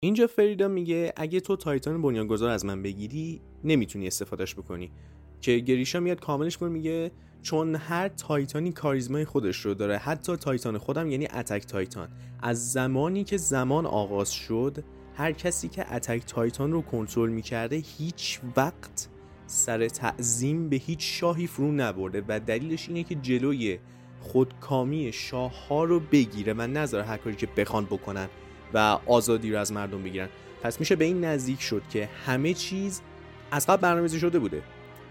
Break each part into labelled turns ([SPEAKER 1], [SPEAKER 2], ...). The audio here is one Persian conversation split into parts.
[SPEAKER 1] اینجا فریدا میگه اگه تو تایتان بنیانگذار از من بگیری نمی‌تونی استفادهش بکنی. که گریشا میاد کاملش کنه میگه چون هر تایتانی کاریزمای خودش رو داره حتی تایتان خودم یعنی اتک تایتان. از زمانی که زمان آغاز شد هر کسی که اتک تایتان رو کنترل می‌کرده هیچ وقت سر تعظیم به هیچ شاهی فرو نبرده و دلیلش اینه که جلوی خودکامی شاه ها رو بگیره و نذاره هر کاری که بخوان بکنن. و آزادی رو از مردم بگیرن. پس میشه به این نزدیک شد که همه چیز از قبل برنامه‌ریزی شده بوده.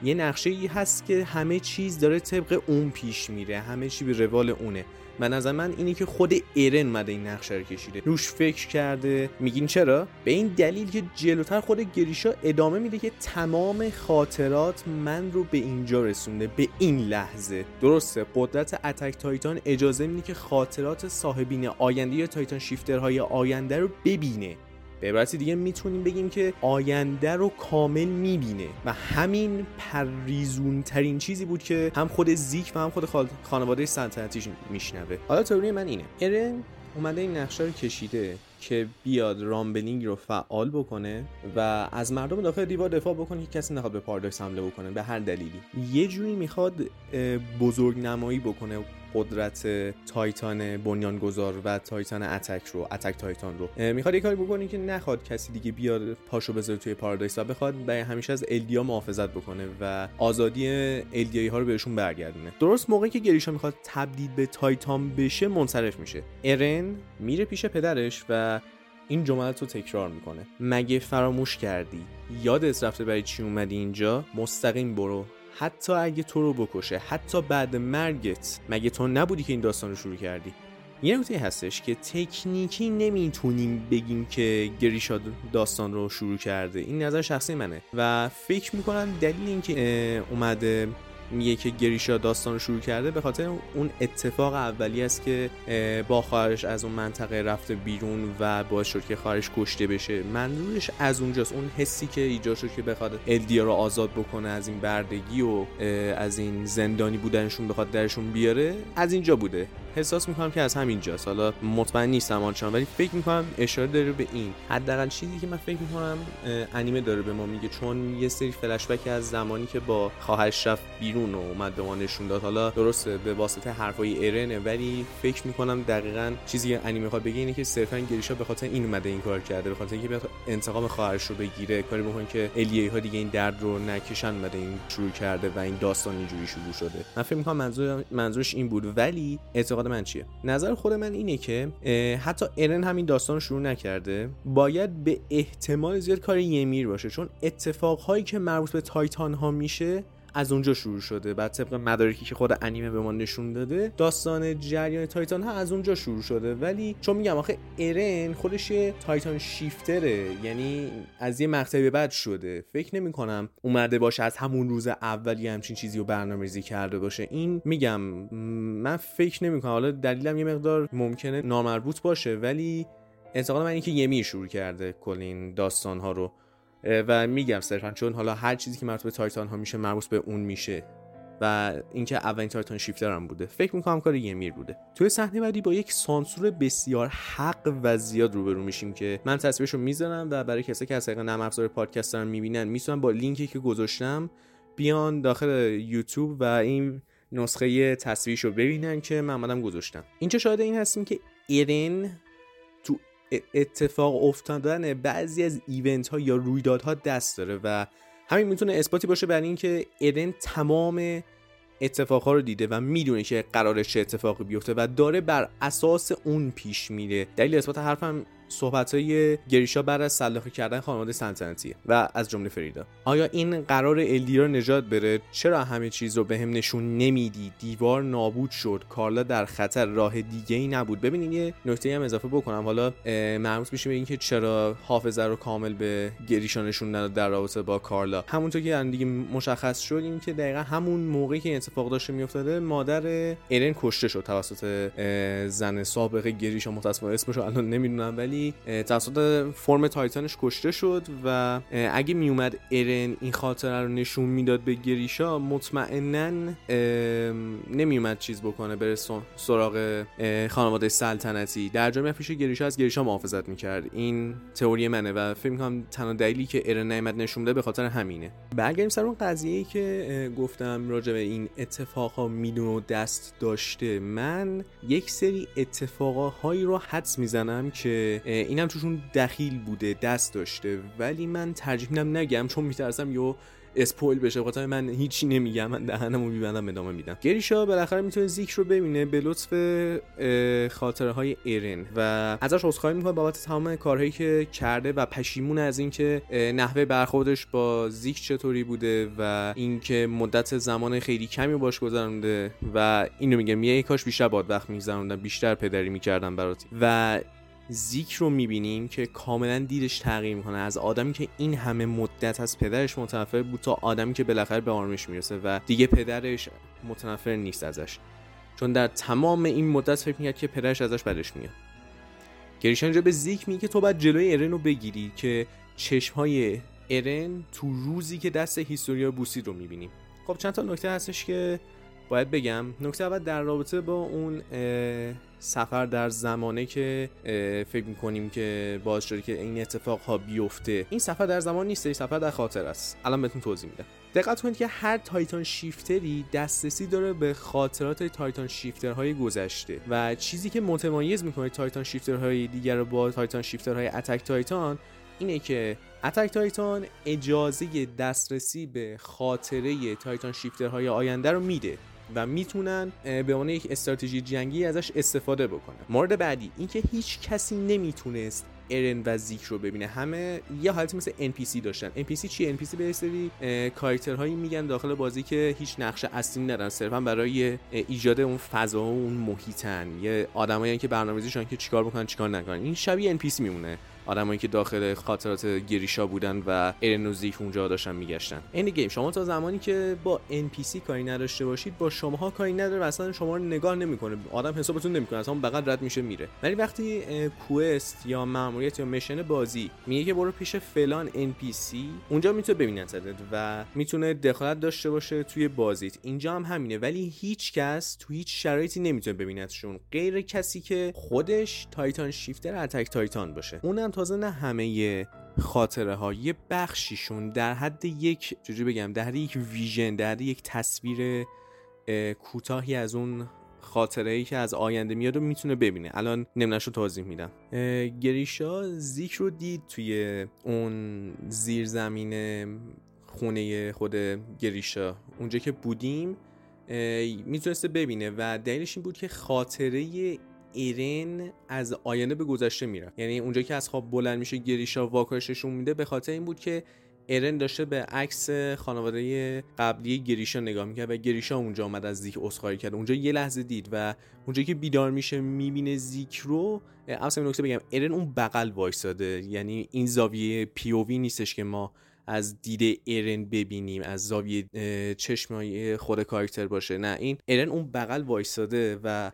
[SPEAKER 1] یه نقشه ای هست که همه چیز داره طبق اون پیش میره همه چی به روال اونه. و نظر من اینی که خود ایرن مده این نقشه رو کشیده. روش فکر کرده. میگین چرا؟ به این دلیل که جلوتر خود گریشا ادامه میده که تمام خاطرات من رو به اینجا رسونده به این لحظه. درسته قدرت اتک تایتان اجازه میده که خاطرات صاحبین آینده یا تایتان شیفترهای آینده رو ببینه. به عبارت دیگه می‌تونیم بگیم که آینده رو کامل می‌بینه. و همین پریزون ترین چیزی بود که هم خود زیک و هم خود خانواده سلطنتیش میشنوه. حالا تئوری من اینه. ارن اومده این نقشه رو کشیده. که بیاد رامبلینگ رو فعال بکنه و از مردم داخل دیوار دفاع بکنه که کسی نخواد به پارداکس حمله بکنه به هر دلیلی. یه جوری می‌خواد بزرگ نمایی بکنه قدرت تایتان بنیانگذار و تایتان اتک رو اتک تایتان رو. می‌خواد یه کاری بکنه که نخواد کسی دیگه بیاد پاشو بذاره توی پارادایس و بخواد به همیشه از الدیا محافظت بکنه و آزادی الدیایی ها رو بهشون برگردونه. درست موقعی که گریشا می‌خواد تبدیل به تایتان بشه منصرف میشه. ارن میره پیش پدرش و این جملت رو تکرار می‌کنه. مگه فراموش کردی؟ یادت رفته برای چی اومدی اینجا؟ مستقیم برو. حتی اگه تو رو بکشه حتی بعد مرگت مگه تو نبودی که این داستان رو شروع کردی؟ یه نکته هستش که تکنیکی نمی‌تونیم بگیم که گریشا داستان رو شروع کرده. این نظر شخصی منه. و فکر می‌کنم دلیل اینکه اومده میگه که گریشا داستان رو شروع کرده. به خاطر اون اتفاق اولی است که با خواهرش از اون منطقه رفته بیرون و باعث شد که خواهرش کشته بشه. منظورش از اونجاست. اون حسی که ایجاد شد که بخواد الدیا رو آزاد بکنه از این بردگی و از این زندانی بودنشون بخواد درشون بیاره از اینجا بوده. احساس می‌کنم که از همینجاست. حالا مطمئن نیستم آنچنان ولی فکر می‌کنم اشاره داره به این. حداقل چیزی که من فکر می‌کنم انیمه داره به ما میگه. چون یه سری فلش از زمانی که با خواهرش رفت بیرون و اومد به ما نشون داد. حالا درسته به واسطه حرفای ایرنه ولی فکر می‌کنم دقیقا چیزی که انیمه می‌خواد بگه اینه که صرفا گریشا به خاطر این اومده این کار کرده. به خاطر اینکه انتقام خواهرش رو بگیره. کاری بکنه که الیه ها دیگه این درد رو نکشن اومده این شروع کرده و این داستان اینجوری شروع شده. من فکر می‌کنم منظور منظورش این بود. ولی من چیه؟ نظر خود من اینه که حتی ارن همین داستان رو شروع نکرده باید به احتمال زیاد کار یمیر باشه چون اتفاقهایی که مربوط به تایتان ها میشه از اونجا شروع شده. بعد طبق مدارکی که خود انیمه به ما نشون داده داستان جریان تایتان ها از اونجا شروع شده. ولی چون میگم آخه ارن خودش تایتان شیفتره. یعنی از یه مقطعی به بعد شده. فکر نمی کنم اومده باشه از همون روز اولی همچین چیزی رو برنامه‌ریزی کرده باشه. این میگم من فکر نمی کنم حالا دلیلم یه مقدار ممکنه نامربوط باشه ولی اعتقاد من اینکه یمی شروع کرده کل این داستان ها رو. و میگم صرفا چون حالا هر چیزی که مربوط به تایتان ها میشه مربوط به اون میشه و اینکه اولین تایتان شیفتر هم بوده فکر می‌کنم کار یمیر بوده. توی صحنه بعدی با یک سانسور بسیار حق و زیاد روبرو میشیم که من تصویرش رو می‌ذارم و برای کسایی که از طریق نرم افزار پادکست دارن می‌بینن می‌تونن با لینکی که گذاشتم بیان داخل یوتیوب و این نسخه تصویرش رو ببینن که من گذاشتم. اینجا شاهد این هستیم که ایرین اتفاق افتادن بعضی از ایونت ها یا رویدادها دست داره و همین می‌تونه اثباتی باشه برای اینکه ادن تمام اتفاقها رو دیده و می‌دونه که قرار چه اتفاقی بیفته و داره بر اساس اون پیش میره. دلیل اثبات حرفم صحبت های گریشا بعد از سلاخی کردن خانواده سلطنتیه و از جمله فریدا. آیا این قرار الدیا رو نجات بره چرا همه چیز رو به هم نشون نمیدی؟ دیوار نابود شد. کارلا در خطر راه دیگه ای نبود. ببینید یه نکته هم اضافه بکنم. حالا مربوط میشه به اینکه چرا حافظه رو کامل به گریشا نشون نداد در رابطه با کارلا. همونطور که دیگه مشخص شد این که دقیقا همون موقعی که اتفاق داشته میافتاده مادر ایرن کشته شد توسط زن سابقه گریشا. متاسفانه اسمش الان نمی‌دونم ولی ولی توسط فرم تایتانش کشته شد و اگه میومد ارن این خاطره رو نشون می‌داد به گریشا مطمئنا نمیومد چیز بکنه بره سراغ خانواده سلطنتی. در جامعه پیش گریشا از گریشا محافظت می‌کرد. این تئوری منه و فکر می‌کنم تنها دلیلی که ارن نیومد نشون میده به خاطر همینه. برگردیم سر اون قضیه ای که گفتم راجع به این اتفاقا میدون و دست داشته. من یک سری اتفاقاهایی رو حدس می‌زنم که اینم توشون دخیل بوده دست داشته. ولی من ترجیح میدم نگم چون میترسم یو اسپویل بشه. بخاطر من هیچی نمیگم. من دهنمو میبندم ادامه میدم. گریشا بالاخره می‌تونه زیک رو ببینه به لطف خاطره های ایرن. و ازش عذرخواهی می‌کنه بابت تمام کارهایی که کرده و پشیمون از اینکه نحوه برخوردش با زیک چطوری بوده و اینکه مدت زمان خیلی کمی باش گذرونده و اینو میگم. یه کاش بیشتر باد وقت میگذروندم بیشتر پدری می‌کردم براتی و زیک رو می‌بینیم که کاملا دیدش تغییر می‌کنه. از آدمی که این همه مدت از پدرش متنفر بود تا آدمی که بالاخره به آرامش می‌رسه و دیگه پدرش متنفر نیست ازش. چون در تمام این مدت فکر می‌کرد که پدرش ازش بدش میاد. گریشان جا به زیک میگه تو باید جلوی ارن رو بگیری که چشمهای ارن تو روزی که دست هیستوریا بوسید رو می‌بینیم. خب چند تا نکته هستش که باید بگم نکته اول در رابطه با اون سفر در زمانه که فکر می‌کنیم که باعث شده که این اتفاق ها بیفته. این سفر در زمان نیست این سفر در خاطر است. الان بهتون توضیح میدم. دقت کنید که هر titan shifter ی دسترسی داره به خاطرات titan shifter های گذشته و چیزی که متمایز می‌کنه titan shifter های دیگر رو با titan shifter های Attack Titan اینه که Attack Titan اجازه دسترسی به خاطره titan shifter های آینده رو میده. و می‌تونن به عنوان یک استراتژی جنگی ازش استفاده بکنن. مورد بعدی اینکه هیچ کسی نمی‌تونست ارن و زیک رو ببینه. همه یه حالتی مثل NPC داشتن. NPC چیه NPC یه سری کاراکترهایی میگن داخل بازی که هیچ نقش اصلی ندارن. صرفا برای ایجاد اون فضا و اون محیطن. یه آدمایی که برنامه‌ریزیشون که چیکار بکنن چیکار نکنن. این شبیه NPC میمونه. آدمایی که داخل خاطرات گریشا بودن و ارنوزیک اونجا داشتن میگشتن. این گیم شما تا زمانی که با NPC کاری نداشته باشید با شماها کاری نداره و اصلا شما رو نگاه نمی‌کنه. آدم حسابتون نمی‌کنه. اصلا بغل رد میشه میره. ولی وقتی کوست یا ماموریت یا مشن بازی میگه که برو پیش فلان NPC اونجا می‌تونه ببینتت و می‌تونه دخالت داشته باشه توی بازیت. اینجا هم همینه. ولی هیچ کس تو هیچ شرایطی نمی‌تونه ببینتشون. غیر کسی که خودش تایتان شیفتر اتک تایتان باشه. اونم تازه نه همه خاطره ها یه بخشیشون در حد یک چجوری بگم در حد یک ویژن در حد یک تصویر کوتاهی از اون خاطره ای که از آینده میاد و می‌تونه ببینه. الان نمونهش رو توضیح میدم. گریشا زیک رو دید توی اون زیر زمین خونه خود گریشا. اونجا که بودیم می‌تونسته ببینه و دلیلش این بود که خاطره ایرن از آینده به گذشته میره. یعنی اونجا که از خواب بلند میشه گریشا واکنششون میده به خاطر این بود که ایرن داشته به عکس خانواده قبلی گریشا نگاه می‌کرد و گریشا اونجا آمد از زیک اسخاری کرد. اونجا یه لحظه دید و اونجا که بیدار میشه می‌بینه زیک رو اصلا نکته بگم ایرن اون بغل وایساده. یعنی این زاویه پی نیستش که ما از دید ایرن ببینیم از زاویه چشمای خود کاراکتر باشه. نه این ایرن اون بغل وایساده و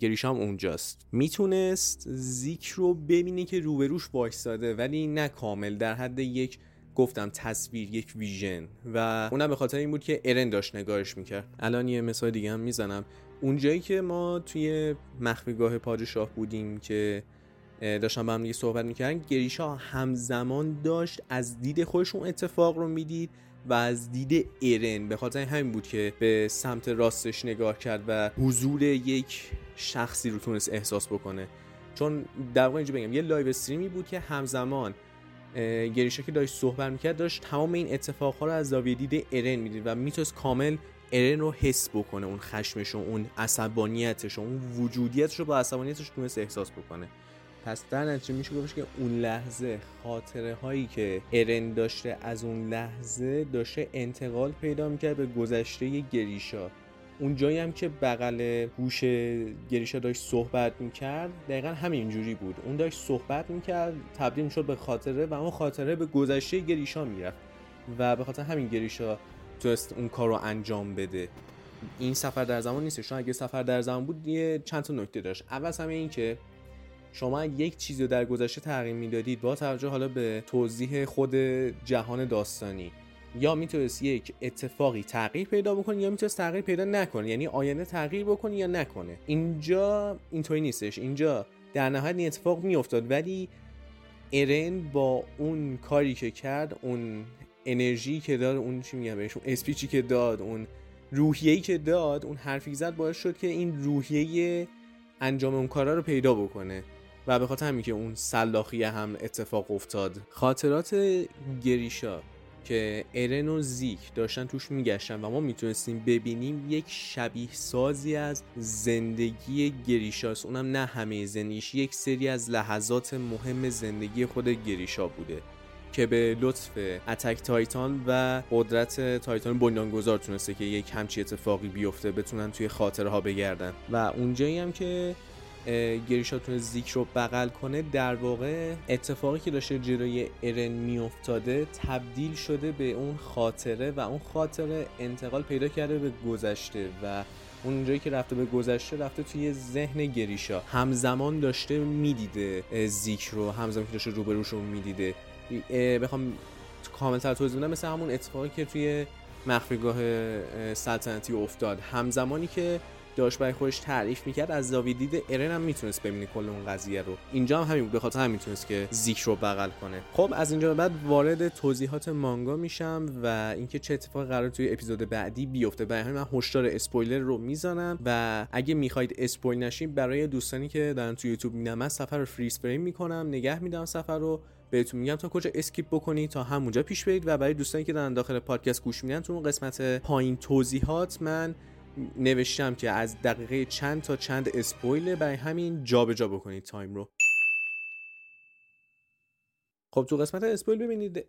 [SPEAKER 1] گریشام اونجاست. می‌تونست زیک رو ببینه که روبروش وایساده ولی نه کامل. در حد یک گفتم تصویر یک ویژن. و اونم به خاطر این بود که ارن داشت نگاهش می‌کرد. الان یه مثال دیگه هم می‌زنم. اونجایی که ما توی مخفیگاه پادشاه بودیم که داشتن با هم دیگه صحبت می‌کردن. گریشا همزمان داشت از دید خودش اون اتفاق رو می‌دید و از دید ارن. به خاطر همین بود که به سمت راستش نگاه کرد و حضور یک شخصی رو تونست احساس بکنه. چون در واقع اینجا بگم یه live stream ی بود که همزمان گریشا که داشت صحبت می‌کرد داشت تمام این اتفاقها رو از زاویه دید ارن می‌دید و می‌تونست کامل ایرن رو حس بکنه. اون خشمش و اون عصبانیتش و اون وجودیتش رو با عصبانیتش تونست احساس بکنه. پس در نتیجه میشه گفتش که اون لحظه خاطره هایی که ارن داشته از اون لحظه داشته انتقال پیدا می‌کرد به گذشته گریشا. اون جایی هم که بغل گوش گریشا داشت صحبت می‌کرد دقیقا همینجوری بود. اون داشت صحبت می‌کرد تبدیل می‌شد به خاطره و اون خاطره به گذشته گریشا می‌رفت و به خاطر همین گریشا تونست اون کار رو انجام بده. این سفر در زمان نیست. چون اگه سفر در زمان بود یه چند تا نکته داشت. اول همه این که شما یک چیزی در گذشته تغییر می‌دادید با توجه حالا به توضیح خود جهان داستانی یا می‌تونست یک اتفاقی تغییر پیدا بکنه یا می‌تونست تغییر پیدا نکنه یعنی آینده تغییر بکنه یا نکنه. اینجا اینطوری نیستش. اینجا در نهایت این اتفاق میافتاد ولی ارن با اون کاری که کرد اون انرژی که داد اون چی میگم بهش اون اسپیچی که داد اون روحیه‌ای که داد اون حرفی زد باعث شد که این روحیه انجام اون کارا رو پیدا بکنه. و به خاطر همین که اون سلاخیه هم اتفاق افتاد. خاطرات گریشا که ارن و زیک داشتن توش میگشتن و ما می‌تونستیم ببینیم یک شبیه سازی از زندگی گریشاست. اونم نه همه زندگیش یک سری از لحظات مهم زندگی خود گریشا بوده که به لطف اتک تایتان و قدرت تایتان بنیانگذار تونسته که یک همچی اتفاقی بیفته بتونن توی خاطره ها بگردن. و اونجایی هم که گریشاتون زیک رو بغل کنه در واقع اتفاقی که داشته جلوی ارن میافتاده تبدیل شده به اون خاطره و اون خاطره انتقال پیدا کرده به گذشته و اونجایی که رفته به گذشته رفته توی ذهن گریشا. همزمان داشته می‌دیده زیک رو همزمان که داشته روبروش رو می‌دیده. بخوام کاملتر توضیح بدم مثل همون اتفاقی که توی مخفیگاه سلطنتی افتاد. همزمانی که داشت برای خودش تعریف می‌کرد از زاویه دید ارن هم می‌تونست ببینه کل اون قضیه رو. اینجا هم همین به خاطر هم می‌تونست که زیک رو بغل کنه. خب از اینجا بعد وارد توضیحات مانگا میشم و اینکه چه اتفاقی قرار توی اپیزود بعدی بیفته. برای همین من هشدار اسپویلر رو می‌زنم و اگه می‌خواید اسپویل نشین برای دوستانی که دارن تو یوتیوب می‌بینن من سفر رو فریز فریم می‌کنم. نگه میدم سفر رو. بهتون میگم تا کجا skip بکنید تا همونجا پیش برید و برای دوستانی که دارن داخل پادکست گوش میدن تو اون قسمت پایین توضیحات من نوشتم که از دقیقه چند تا چند spoil برای همین جابجا جا بکنید time رو. خب تو قسمت spoil ببینید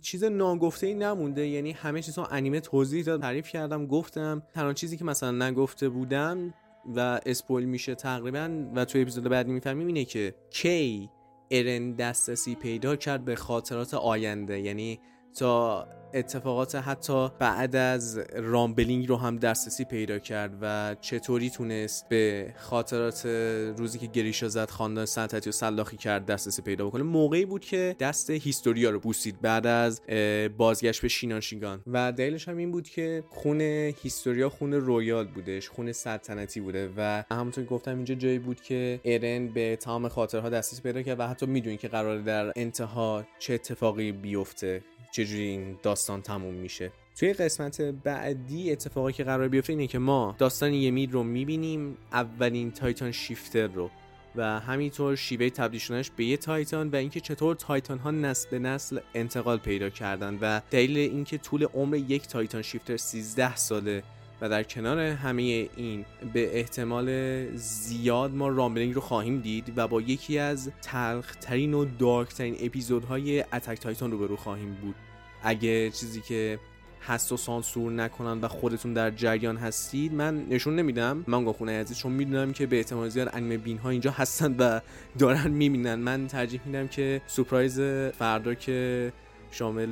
[SPEAKER 1] چیز ناگفته ای نمونده یعنی همه چیز انیمه توضیح داد تعریف کردم گفتم. تنها چیزی که مثلا نگفته بودم و spoil میشه تقریبا و تو اپیزود بعدی می‌فهمیم اینه که کی ارن دسترسی پیدا کرد به خاطرات آینده. یعنی تا اتفاقات حتی بعد از rumbling رو هم دسترسی پیدا کرد و چطوری تونست به خاطرات روزی که گریشا زد خاندان سلطنتی و سلاخی کرد دسترسی پیدا بکنه. موقعی بود که دست هیستوریا رو بوسید بعد از بازگشت به شینان و دلیلش هم این بود که خون هیستوریا خون royal بودش خون سلطنتی بوده و همونطور که گفتم اینجا جایی بود که ارن به تمام خاطرها دسترسی پیدا کرد و حتی می‌دونی که قراره در انتها چه اتفاقی بیفته چجوری این داستان تموم میشه. توی قسمت بعدی اتفاقی که قراره بیفته اینه که ما داستان یمیر رو می‌بینیم اولین titan shifter رو. و همینطور شیوه تبدیل به یه titan و اینکه چطور titan ها نسل به نسل انتقال پیدا کردن و دلیل اینکه طول عمر یک titan shifter 13 ساله و در کنار همه این به احتمال زیاد ما rumbling رو خواهیم دید و با یکی از تلخترین و dark ترین اپیزودهای Attack Titan رو به رو خواهیم بود. اگه چیزی که هست و سانسور نکنن و خودتون در جریان هستید من نشون نمیدم. من خونه عزیز چون می‌دونم که به احتمال زیاد انیمه بین ها اینجا هستن و دارن می‌بینن. من ترجیح میدم که سورپرایز فردا که شامل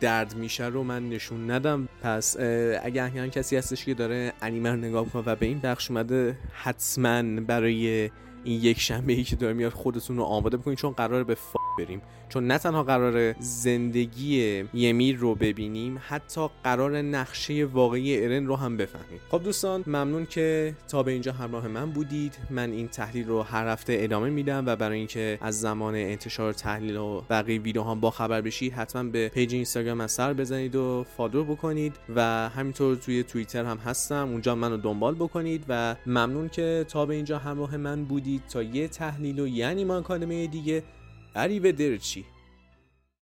[SPEAKER 1] درد میشه رو من نشون ندم. پس اگه احیانا کسی هستش که داره انیمه رو نگاه کنه و به این بخش اومده حتما برای این یک شنبه ای که داره میاد خودتون رو آماده بکنید چون قراره به ف... بریم. چون نه تنها قراره زندگی یمیر رو ببینیم حتی قراره نقشه واقعی ارن رو هم بفهمیم. خب دوستان ممنون که تا به اینجا همراه من بودید. من این تحلیل رو هر هفته ادامه میدم و برای اینکه از زمان انتشار تحلیل و بقیه ویدیو هم با خبر بشید حتما به page اینستاگرام من سر بزنید و follow بکنید و همینطور توی توییتر هم هستم. اونجا منو دنبال بکنید و ممنون که تا به اینجا همراه من بودید. تا یه تحلیل و یعنی ما دیگه. آریو درچی